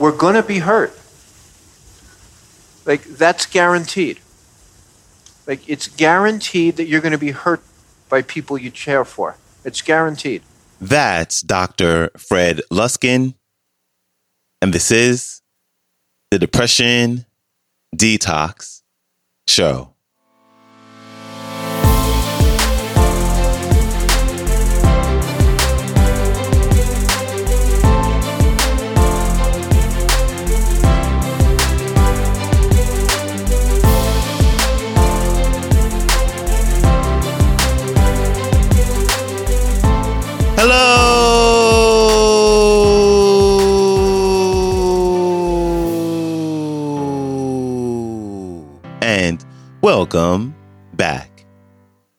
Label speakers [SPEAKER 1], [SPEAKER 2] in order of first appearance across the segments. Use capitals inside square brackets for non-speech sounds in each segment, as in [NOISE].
[SPEAKER 1] we're going to be hurt. Like, that's guaranteed. Like, it's guaranteed that you're going to be hurt by people you care for. It's guaranteed.
[SPEAKER 2] That's Dr. Fred Luskin. And this is the Depression Detox Show. Welcome back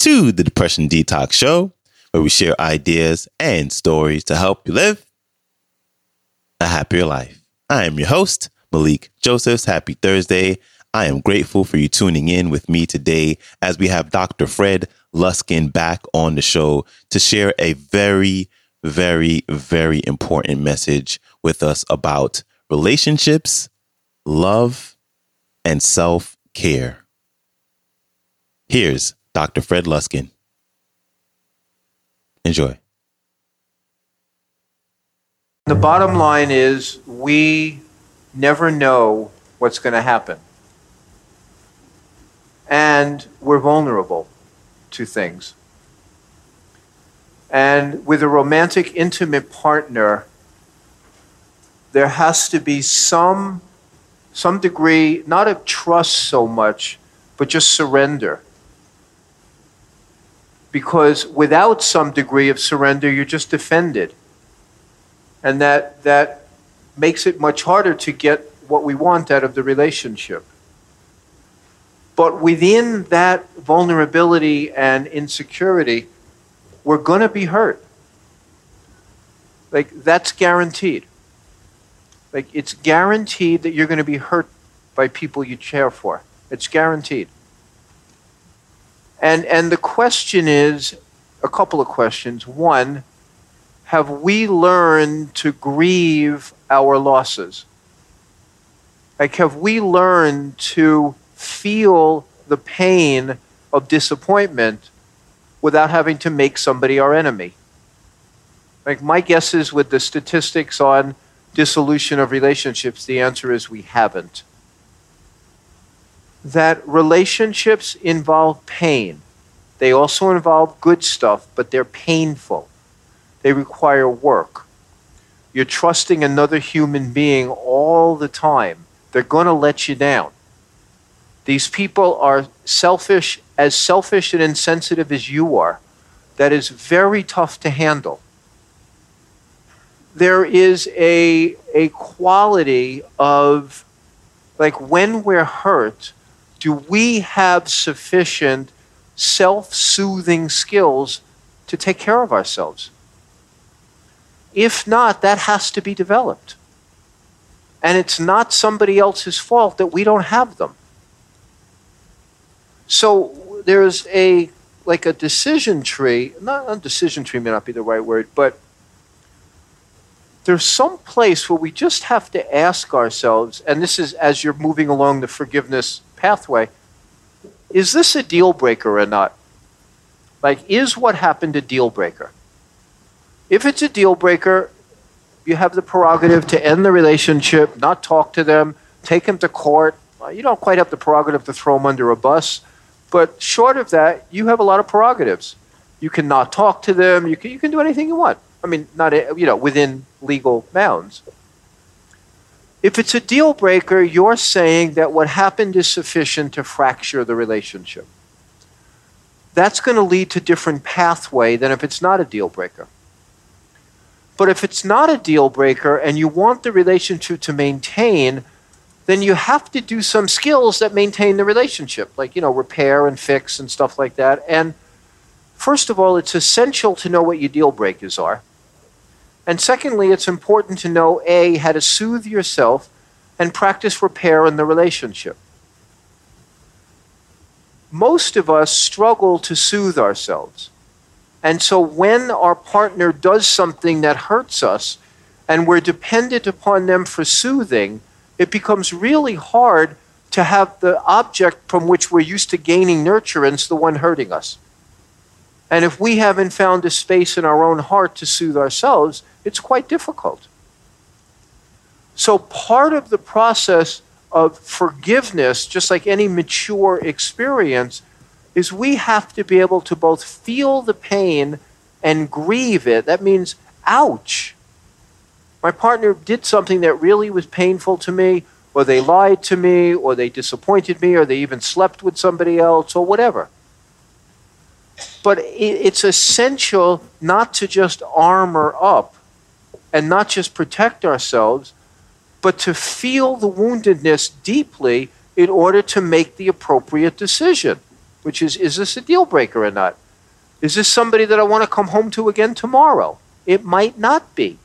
[SPEAKER 2] to the Depression Detox Show, where we share ideas and stories to help you live a happier life. I am your host, Malikee Josephs. Happy Thursday. I am grateful for you tuning in with me today as we have Dr. Fred Luskin back on the show to share a very, very, very important message with us about relationships, love, and self care. Here's Dr. Fred Luskin. Enjoy.
[SPEAKER 1] The bottom line is we never know what's going to happen. And we're vulnerable to things. And with a romantic, intimate partner, there has to be some, some degree, not of trust so much, but just surrender. Because without some degree of surrender, you're just defended. And that, that makes it much harder to get what we want out of the relationship. But within that vulnerability and insecurity, we're going to be hurt. Like, that's guaranteed. Like, it's guaranteed that you're going to be hurt by people you care for. It's guaranteed. And, and the question is a couple of questions. One, have we learned to grieve our losses? Like, have we learned to feel the pain of disappointment without having to make somebody our enemy? Like, my guess is with the statistics on dissolution of relationships, the answer is we haven't. That relationships involve pain. They also involve good stuff, but they're painful. They require work. You're trusting another human being all the time. They're going to let you down. These people are selfish, as selfish and insensitive as you are. That is very tough to handle. There is a, a quality of, like, when we're hurt, do we have sufficient self soothing skills to take care of ourselves? If not, that has to be developed. And it's not somebody else's fault that we don't have them. So there's a like a decision tree, not a decision tree may not be the right word, but there's some place where we just have to ask ourselves, and this is as you're moving along the forgiveness pathway, is this a deal breaker or not? Like, is what happened a deal breaker? If it's a deal breaker, you have the prerogative to end the relationship, not talk to them, take them to court. You don't quite have the prerogative to throw them under a bus, but short of that, you have a lot of prerogatives. You can not talk to them. You can, you can do anything you want. I mean, not you know within legal bounds. If it's a deal breaker, you're saying that what happened is sufficient to fracture the relationship. That's going to lead to different pathway than if it's not a deal breaker. But if it's not a deal breaker and you want the relationship to maintain, then you have to do some skills that maintain the relationship, like, you know, repair and fix and stuff like that. And first of all, it's essential to know what your deal breakers are. And secondly, it's important to know A, how to soothe yourself and practice repair in the relationship. Most of us struggle to soothe ourselves. And so when our partner does something that hurts us, and we're dependent upon them for soothing, it becomes really hard to have the object from which we're used to gaining nurturance the one hurting us. And if we haven't found a space in our own heart to soothe ourselves, it's quite difficult. So, part of the process of forgiveness, just like any mature experience, is we have to be able to both feel the pain and grieve it. That means, ouch. My partner did something that really was painful to me, or they lied to me, or they disappointed me, or they even slept with somebody else, or whatever. But it's essential not to just armor up and not just protect ourselves, but to feel the woundedness deeply in order to make the appropriate decision, which is is this a deal breaker or not? Is this somebody that I want to come home to again tomorrow? It might not be.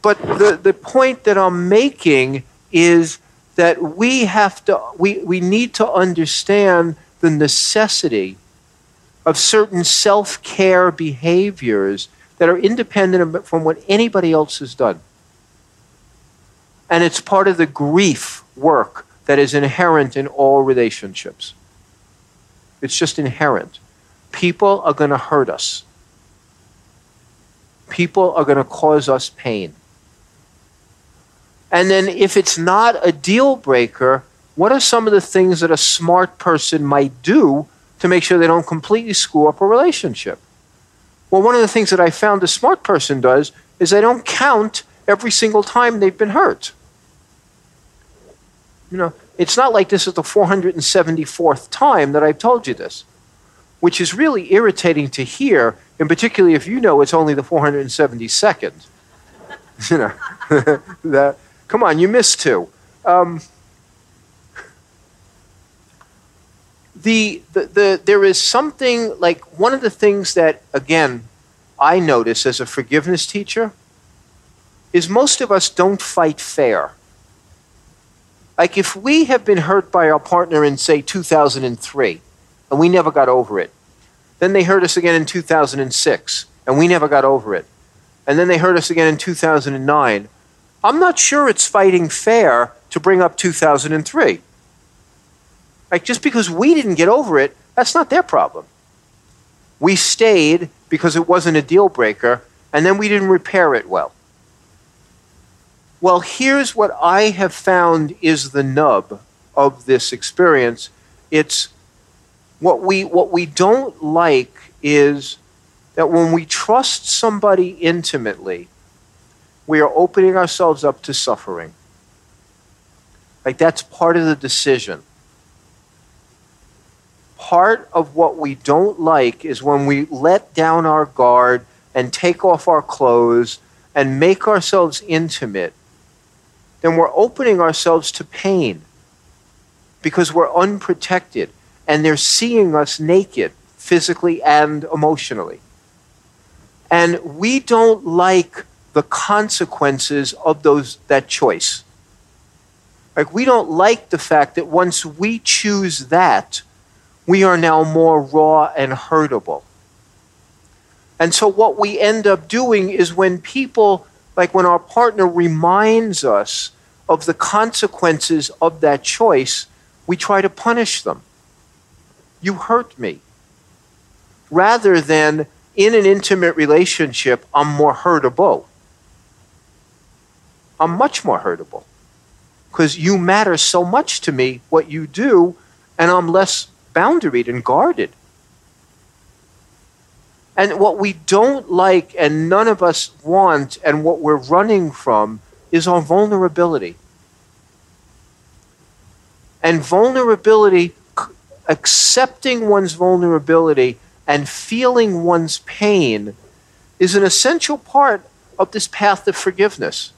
[SPEAKER 1] But the, the point that I'm making is that we have to we, we need to understand the necessity of certain self-care behaviors that are independent from what anybody else has done. And it's part of the grief work that is inherent in all relationships. It's just inherent. People are going to hurt us. People are going to cause us pain. And then, if it's not a deal breaker, what are some of the things that a smart person might do to make sure they don't completely screw up a relationship? Well, one of the things that I found a smart person does is they don't count every single time they've been hurt. You know, it's not like this is the 474th time that I've told you this, which is really irritating to hear, and particularly if you know it's only the 472nd. [LAUGHS] you know, [LAUGHS] that, come on, you missed two. Um, the, the, the, there is something like one of the things that, again, I notice as a forgiveness teacher is most of us don't fight fair. Like if we have been hurt by our partner in, say, 2003, and we never got over it, then they hurt us again in 2006, and we never got over it, and then they hurt us again in 2009, I'm not sure it's fighting fair to bring up 2003. Like, just because we didn't get over it, that's not their problem. We stayed because it wasn't a deal breaker, and then we didn't repair it well. Well, here's what I have found is the nub of this experience. It's what we what we don't like is that when we trust somebody intimately, we are opening ourselves up to suffering. Like that's part of the decision part of what we don't like is when we let down our guard and take off our clothes and make ourselves intimate, then we're opening ourselves to pain because we're unprotected and they're seeing us naked physically and emotionally. And we don't like the consequences of those that choice. Like we don't like the fact that once we choose that, we are now more raw and hurtable. And so, what we end up doing is when people, like when our partner reminds us of the consequences of that choice, we try to punish them. You hurt me. Rather than in an intimate relationship, I'm more hurtable. I'm much more hurtable because you matter so much to me, what you do, and I'm less boundaried and guarded. And what we don't like and none of us want and what we're running from is our vulnerability. And vulnerability, accepting one's vulnerability and feeling one's pain is an essential part of this path of forgiveness.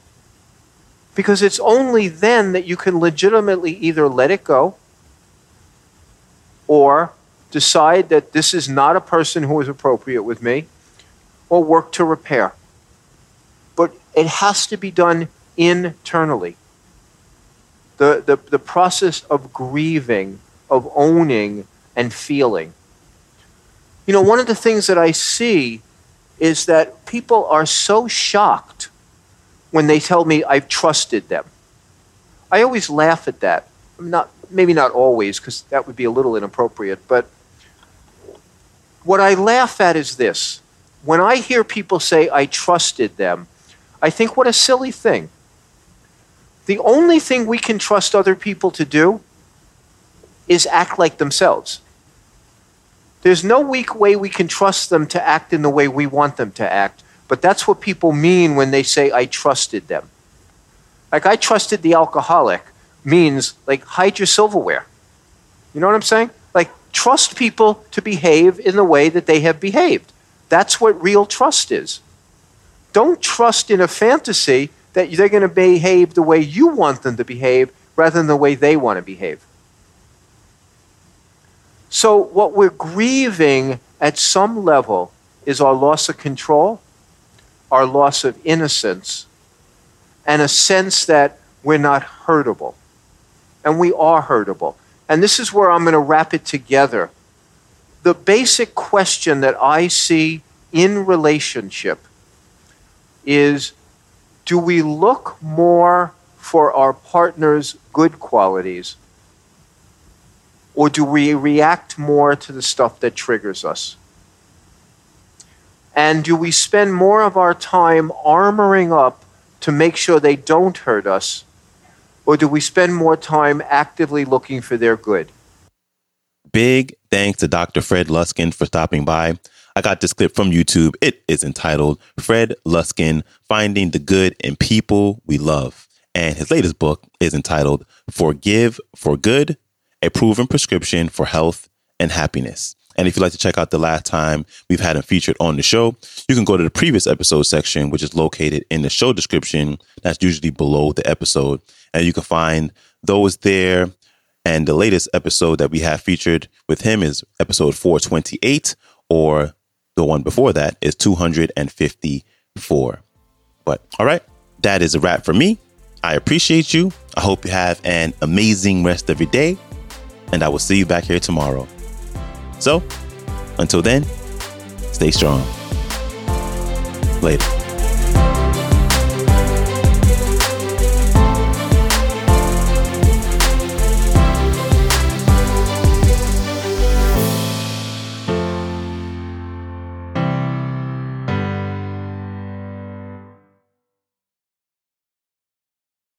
[SPEAKER 1] Because it's only then that you can legitimately either let it go or decide that this is not a person who is appropriate with me, or work to repair. But it has to be done internally. The, the, the process of grieving, of owning, and feeling. You know, one of the things that I see is that people are so shocked when they tell me I've trusted them. I always laugh at that. Not maybe not always because that would be a little inappropriate, but what I laugh at is this. When I hear people say I trusted them, I think what a silly thing. The only thing we can trust other people to do is act like themselves. There's no weak way we can trust them to act in the way we want them to act, but that's what people mean when they say, I trusted them. Like, I trusted the alcoholic means, like, hide your silverware. You know what I'm saying? Like, trust people to behave in the way that they have behaved. That's what real trust is. Don't trust in a fantasy that they're going to behave the way you want them to behave rather than the way they want to behave. So, what we're grieving at some level is our loss of control, our loss of innocence, and a sense that we're not hurtable. And we are hurtable. And this is where I'm going to wrap it together. The basic question that I see in relationship is do we look more for our partner's good qualities or do we react more to the stuff that triggers us? And do we spend more of our time armoring up to make sure they don't hurt us? Or do we spend more time actively looking for their good?
[SPEAKER 2] Big thanks to Dr. Fred Luskin for stopping by. I got this clip from YouTube. It is entitled Fred Luskin Finding the Good in People We Love. And his latest book is entitled Forgive for Good a proven prescription for health and happiness. And if you'd like to check out the last time we've had him featured on the show, you can go to the previous episode section, which is located in the show description. That's usually below the episode. And you can find those there. And the latest episode that we have featured with him is episode 428, or the one before that is 254. But all right, that is a wrap for me. I appreciate you. I hope you have an amazing rest of your day and I will see you back here tomorrow. So, until then, stay strong. Later.